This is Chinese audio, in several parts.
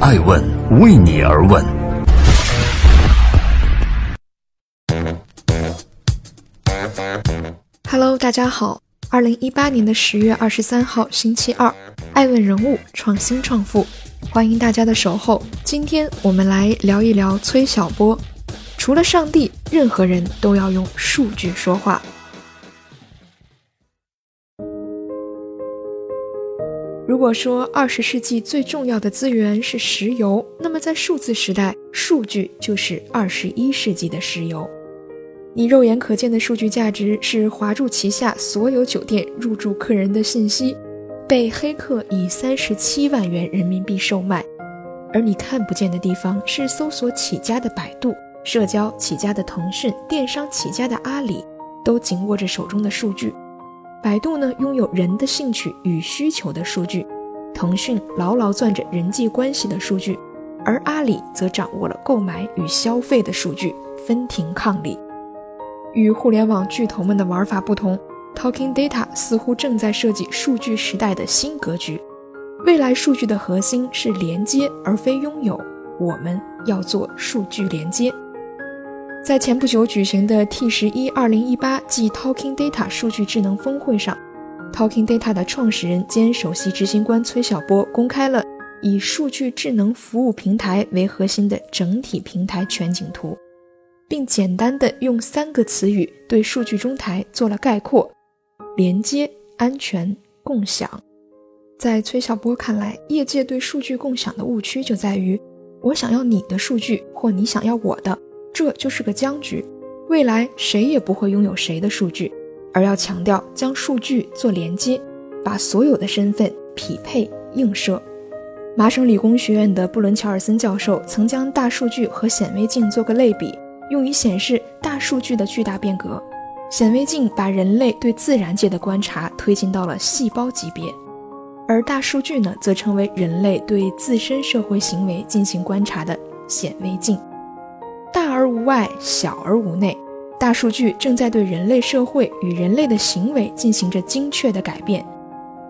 爱问为你而问。Hello，大家好，二零一八年的十月二十三号，星期二，爱问人物创新创富，欢迎大家的守候。今天我们来聊一聊崔晓波。除了上帝，任何人都要用数据说话。如果说二十世纪最重要的资源是石油，那么在数字时代，数据就是二十一世纪的石油。你肉眼可见的数据价值是华住旗下所有酒店入住客人的信息，被黑客以三十七万元人民币售卖；而你看不见的地方是搜索起家的百度、社交起家的腾讯、电商起家的阿里，都紧握着手中的数据。百度呢，拥有人的兴趣与需求的数据；腾讯牢牢攥着人际关系的数据，而阿里则掌握了购买与消费的数据，分庭抗礼。与互联网巨头们的玩法不同，Talking Data 似乎正在设计数据时代的新格局。未来数据的核心是连接，而非拥有。我们要做数据连接。在前不久举行的 T 十一二零一八暨 Talking Data 数据智能峰会上，Talking Data 的创始人兼首席执行官崔晓波公开了以数据智能服务平台为核心的整体平台全景图，并简单的用三个词语对数据中台做了概括：连接、安全、共享。在崔晓波看来，业界对数据共享的误区就在于：我想要你的数据，或你想要我的。这就是个僵局，未来谁也不会拥有谁的数据，而要强调将数据做连接，把所有的身份匹配映射。麻省理工学院的布伦乔尔森教授曾将大数据和显微镜做个类比，用以显示大数据的巨大变革。显微镜把人类对自然界的观察推进到了细胞级别，而大数据呢，则成为人类对自身社会行为进行观察的显微镜。大而无外，小而无内。大数据正在对人类社会与人类的行为进行着精确的改变，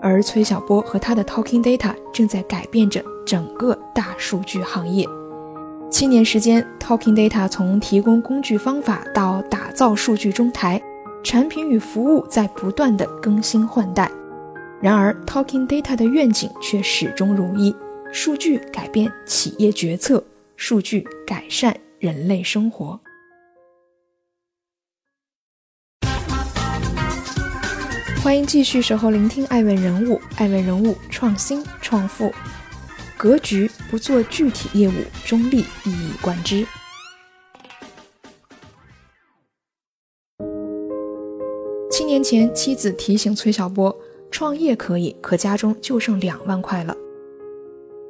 而崔晓波和他的 Talking Data 正在改变着整个大数据行业。七年时间，Talking Data 从提供工具方法到打造数据中台，产品与服务在不断的更新换代。然而，Talking Data 的愿景却始终如一：数据改变企业决策，数据改善。人类生活。欢迎继续守候聆听爱问人物，爱问人物创新创富，格局不做具体业务，中立一以贯之。七年前，妻子提醒崔晓波，创业可以，可家中就剩两万块了。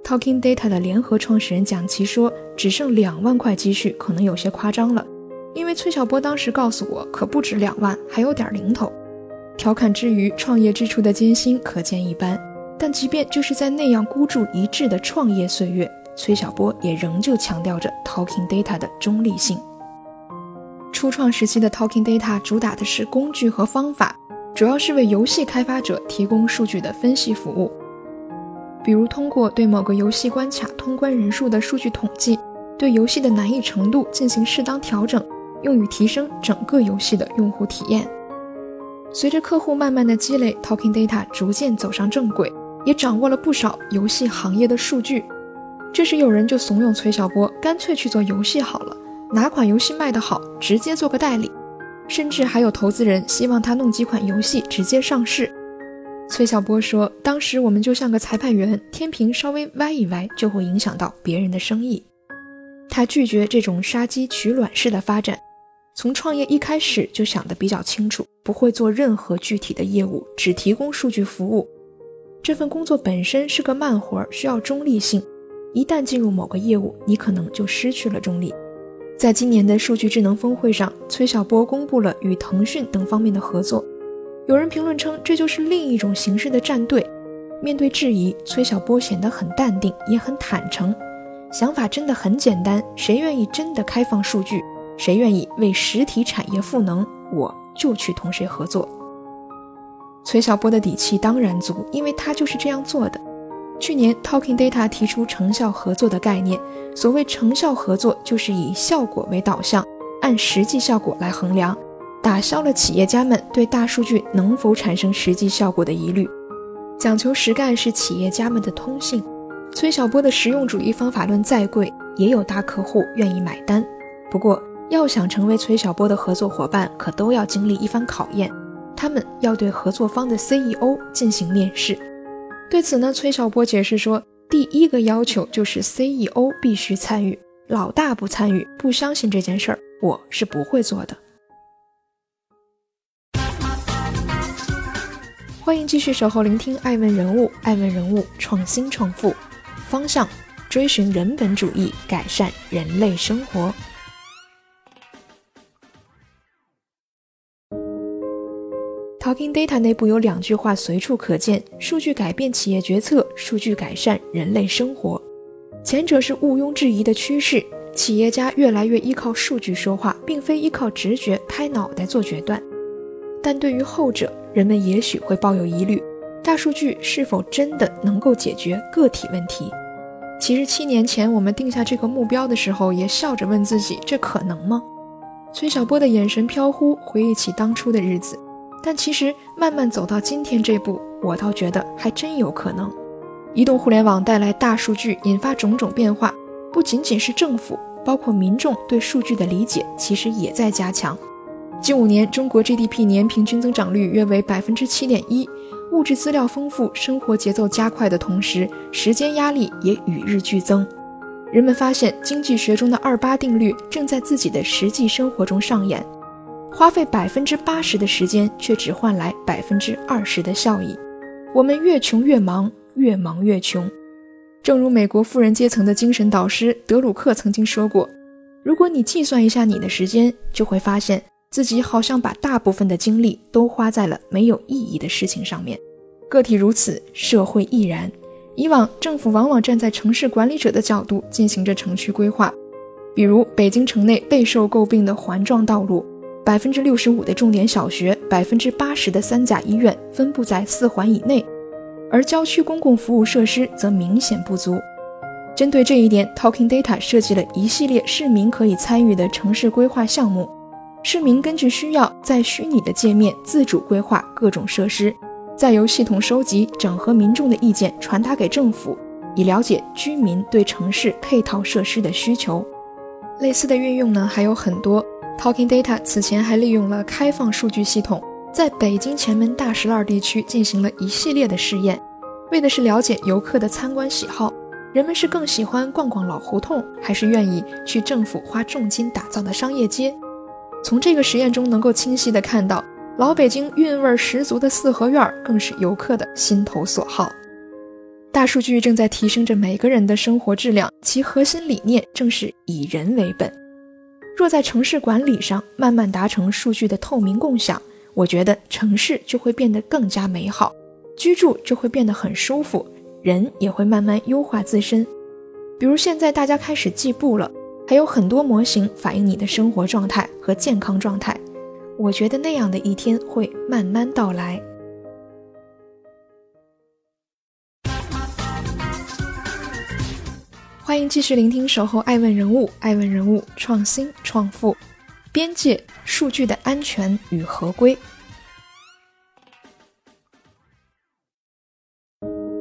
Talking Data 的联合创始人蒋奇说：“只剩两万块积蓄，可能有些夸张了。因为崔晓波当时告诉我，可不止两万，还有点零头。”调侃之余，创业之初的艰辛可见一斑。但即便就是在那样孤注一掷的创业岁月，崔晓波也仍旧强调着 Talking Data 的中立性。初创时期的 Talking Data 主打的是工具和方法，主要是为游戏开发者提供数据的分析服务。比如通过对某个游戏关卡通关人数的数据统计，对游戏的难易程度进行适当调整，用于提升整个游戏的用户体验。随着客户慢慢的积累，Talking Data 逐渐走上正轨，也掌握了不少游戏行业的数据。这时有人就怂恿崔小波干脆去做游戏好了，哪款游戏卖得好，直接做个代理。甚至还有投资人希望他弄几款游戏直接上市。崔小波说：“当时我们就像个裁判员，天平稍微歪一歪，就会影响到别人的生意。他拒绝这种杀鸡取卵式的发展，从创业一开始就想得比较清楚，不会做任何具体的业务，只提供数据服务。这份工作本身是个慢活，需要中立性。一旦进入某个业务，你可能就失去了中立。在今年的数据智能峰会上，崔晓波公布了与腾讯等方面的合作。”有人评论称，这就是另一种形式的站队。面对质疑，崔小波显得很淡定，也很坦诚。想法真的很简单：谁愿意真的开放数据，谁愿意为实体产业赋能，我就去同谁合作。崔小波的底气当然足，因为他就是这样做的。去年，Talking Data 提出成效合作的概念。所谓成效合作，就是以效果为导向，按实际效果来衡量，打消了企业家们对大数据能否产生实际效果的疑虑。讲求实干是企业家们的通性。崔小波的实用主义方法论再贵，也有大客户愿意买单。不过，要想成为崔小波的合作伙伴，可都要经历一番考验。他们要对合作方的 CEO 进行面试。对此呢，崔小波解释说，第一个要求就是 CEO 必须参与，老大不参与，不相信这件事儿，我是不会做的。欢迎继续守候聆听爱问人物，爱问人物创新创富方向，追寻人本主义，改善人类生活。Talking Data 内部有两句话随处可见：数据改变企业决策，数据改善人类生活。前者是毋庸置疑的趋势，企业家越来越依靠数据说话，并非依靠直觉拍脑袋做决断。但对于后者，人们也许会抱有疑虑：大数据是否真的能够解决个体问题？其实七年前我们定下这个目标的时候，也笑着问自己：这可能吗？崔晓波的眼神飘忽，回忆起当初的日子。但其实慢慢走到今天这步，我倒觉得还真有可能。移动互联网带来大数据，引发种种变化，不仅仅是政府，包括民众对数据的理解，其实也在加强。近五年，中国 GDP 年平均增长率约为百分之七点一，物质资料丰富，生活节奏加快的同时，时间压力也与日俱增。人们发现，经济学中的二八定律正在自己的实际生活中上演。花费百分之八十的时间，却只换来百分之二十的效益。我们越穷越忙，越忙越穷。正如美国富人阶层的精神导师德鲁克曾经说过：“如果你计算一下你的时间，就会发现自己好像把大部分的精力都花在了没有意义的事情上面。个体如此，社会亦然。以往政府往往站在城市管理者的角度进行着城区规划，比如北京城内备受诟病的环状道路。”百分之六十五的重点小学，百分之八十的三甲医院分布在四环以内，而郊区公共服务设施则明显不足。针对这一点，Talking Data 设计了一系列市民可以参与的城市规划项目。市民根据需要，在虚拟的界面自主规划各种设施，再由系统收集整合民众的意见，传达给政府，以了解居民对城市配套设施的需求。类似的运用呢，还有很多。Talking Data 此前还利用了开放数据系统，在北京前门大石栏地区进行了一系列的试验，为的是了解游客的参观喜好，人们是更喜欢逛逛老胡同，还是愿意去政府花重金打造的商业街？从这个实验中能够清晰地看到，老北京韵味十足的四合院更是游客的心头所好。大数据正在提升着每个人的生活质量，其核心理念正是以人为本。若在城市管理上慢慢达成数据的透明共享，我觉得城市就会变得更加美好，居住就会变得很舒服，人也会慢慢优化自身。比如现在大家开始计步了，还有很多模型反映你的生活状态和健康状态，我觉得那样的一天会慢慢到来。欢迎继续聆听《守候爱问人物》，爱问人物创新创富，边界数据的安全与合规。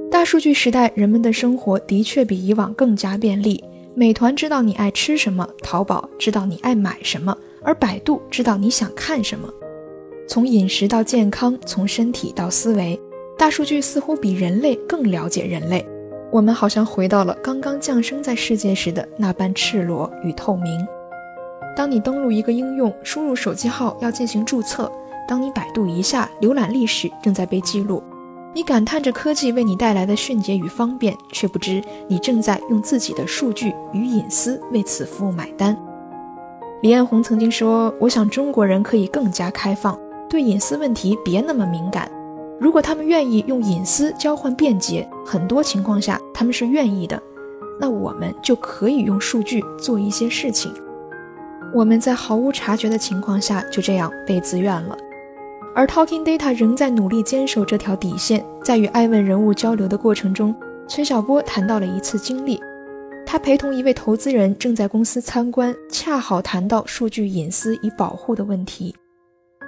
大数据时代，人们的生活的确比以往更加便利。美团知道你爱吃什么，淘宝知道你爱买什么，而百度知道你想看什么。从饮食到健康，从身体到思维，大数据似乎比人类更了解人类。我们好像回到了刚刚降生在世界时的那般赤裸与透明。当你登录一个应用，输入手机号要进行注册；当你百度一下，浏览历史正在被记录。你感叹着科技为你带来的迅捷与方便，却不知你正在用自己的数据与隐私为此服务买单。李彦宏曾经说：“我想中国人可以更加开放，对隐私问题别那么敏感。”如果他们愿意用隐私交换便捷，很多情况下他们是愿意的，那我们就可以用数据做一些事情。我们在毫无察觉的情况下就这样被自愿了，而 Talking Data 仍在努力坚守这条底线，在与艾问人物交流的过程中，崔晓波谈到了一次经历，他陪同一位投资人正在公司参观，恰好谈到数据隐私与保护的问题。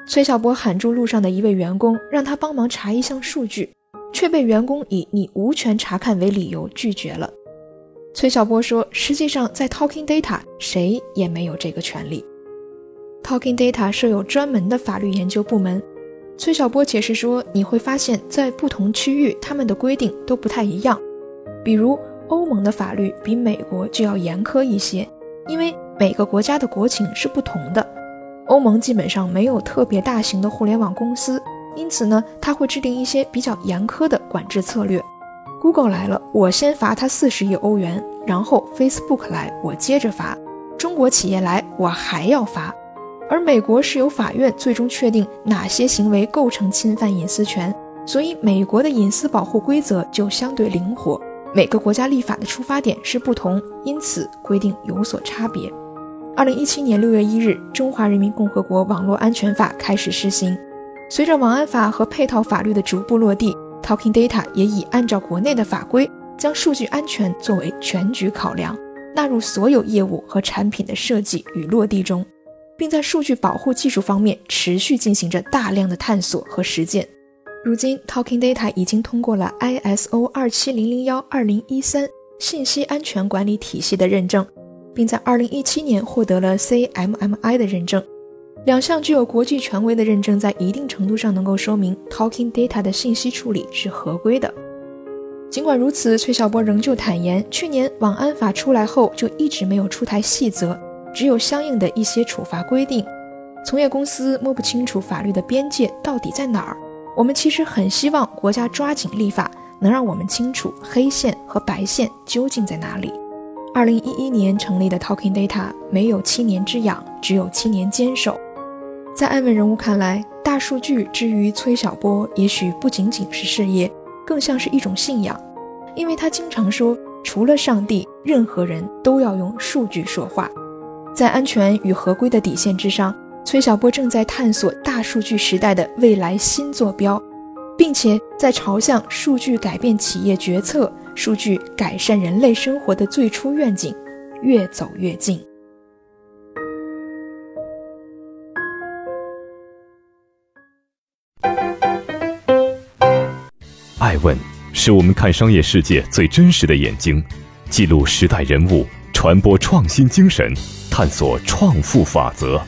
崔小波喊住路上的一位员工，让他帮忙查一项数据，却被员工以“你无权查看”为理由拒绝了。崔小波说：“实际上，在 Talking Data，谁也没有这个权利。Talking Data 设有专门的法律研究部门。”崔小波解释说：“你会发现在不同区域，他们的规定都不太一样。比如，欧盟的法律比美国就要严苛一些，因为每个国家的国情是不同的。欧盟基本上没有特别大型的互联网公司，因此呢，他会制定一些比较严苛的管制策略。Google 来了，我先罚他四十亿欧元，然后 Facebook 来，我接着罚。中国企业来，我还要罚。”而美国是由法院最终确定哪些行为构成侵犯隐私权，所以美国的隐私保护规则就相对灵活。每个国家立法的出发点是不同，因此规定有所差别。二零一七年六月一日，《中华人民共和国网络安全法》开始施行。随着网安法和配套法律的逐步落地，Talking Data 也已按照国内的法规，将数据安全作为全局考量，纳入所有业务和产品的设计与落地中。并在数据保护技术方面持续进行着大量的探索和实践。如今，Talking Data 已经通过了 ISO 二七零零幺二零一三信息安全管理体系的认证，并在二零一七年获得了 CMMI 的认证。两项具有国际权威的认证，在一定程度上能够说明 Talking Data 的信息处理是合规的。尽管如此，崔晓波仍旧坦言，去年网安法出来后就一直没有出台细则。只有相应的一些处罚规定，从业公司摸不清楚法律的边界到底在哪儿。我们其实很希望国家抓紧立法，能让我们清楚黑线和白线究竟在哪里。二零一一年成立的 Talking Data 没有七年之痒，只有七年坚守。在爱问人物看来，大数据之于崔小波，也许不仅仅是事业，更像是一种信仰，因为他经常说，除了上帝，任何人都要用数据说话。在安全与合规的底线之上，崔小波正在探索大数据时代的未来新坐标，并且在朝向数据改变企业决策、数据改善人类生活的最初愿景越走越近。爱问是我们看商业世界最真实的眼睛，记录时代人物，传播创新精神。探索创富法则。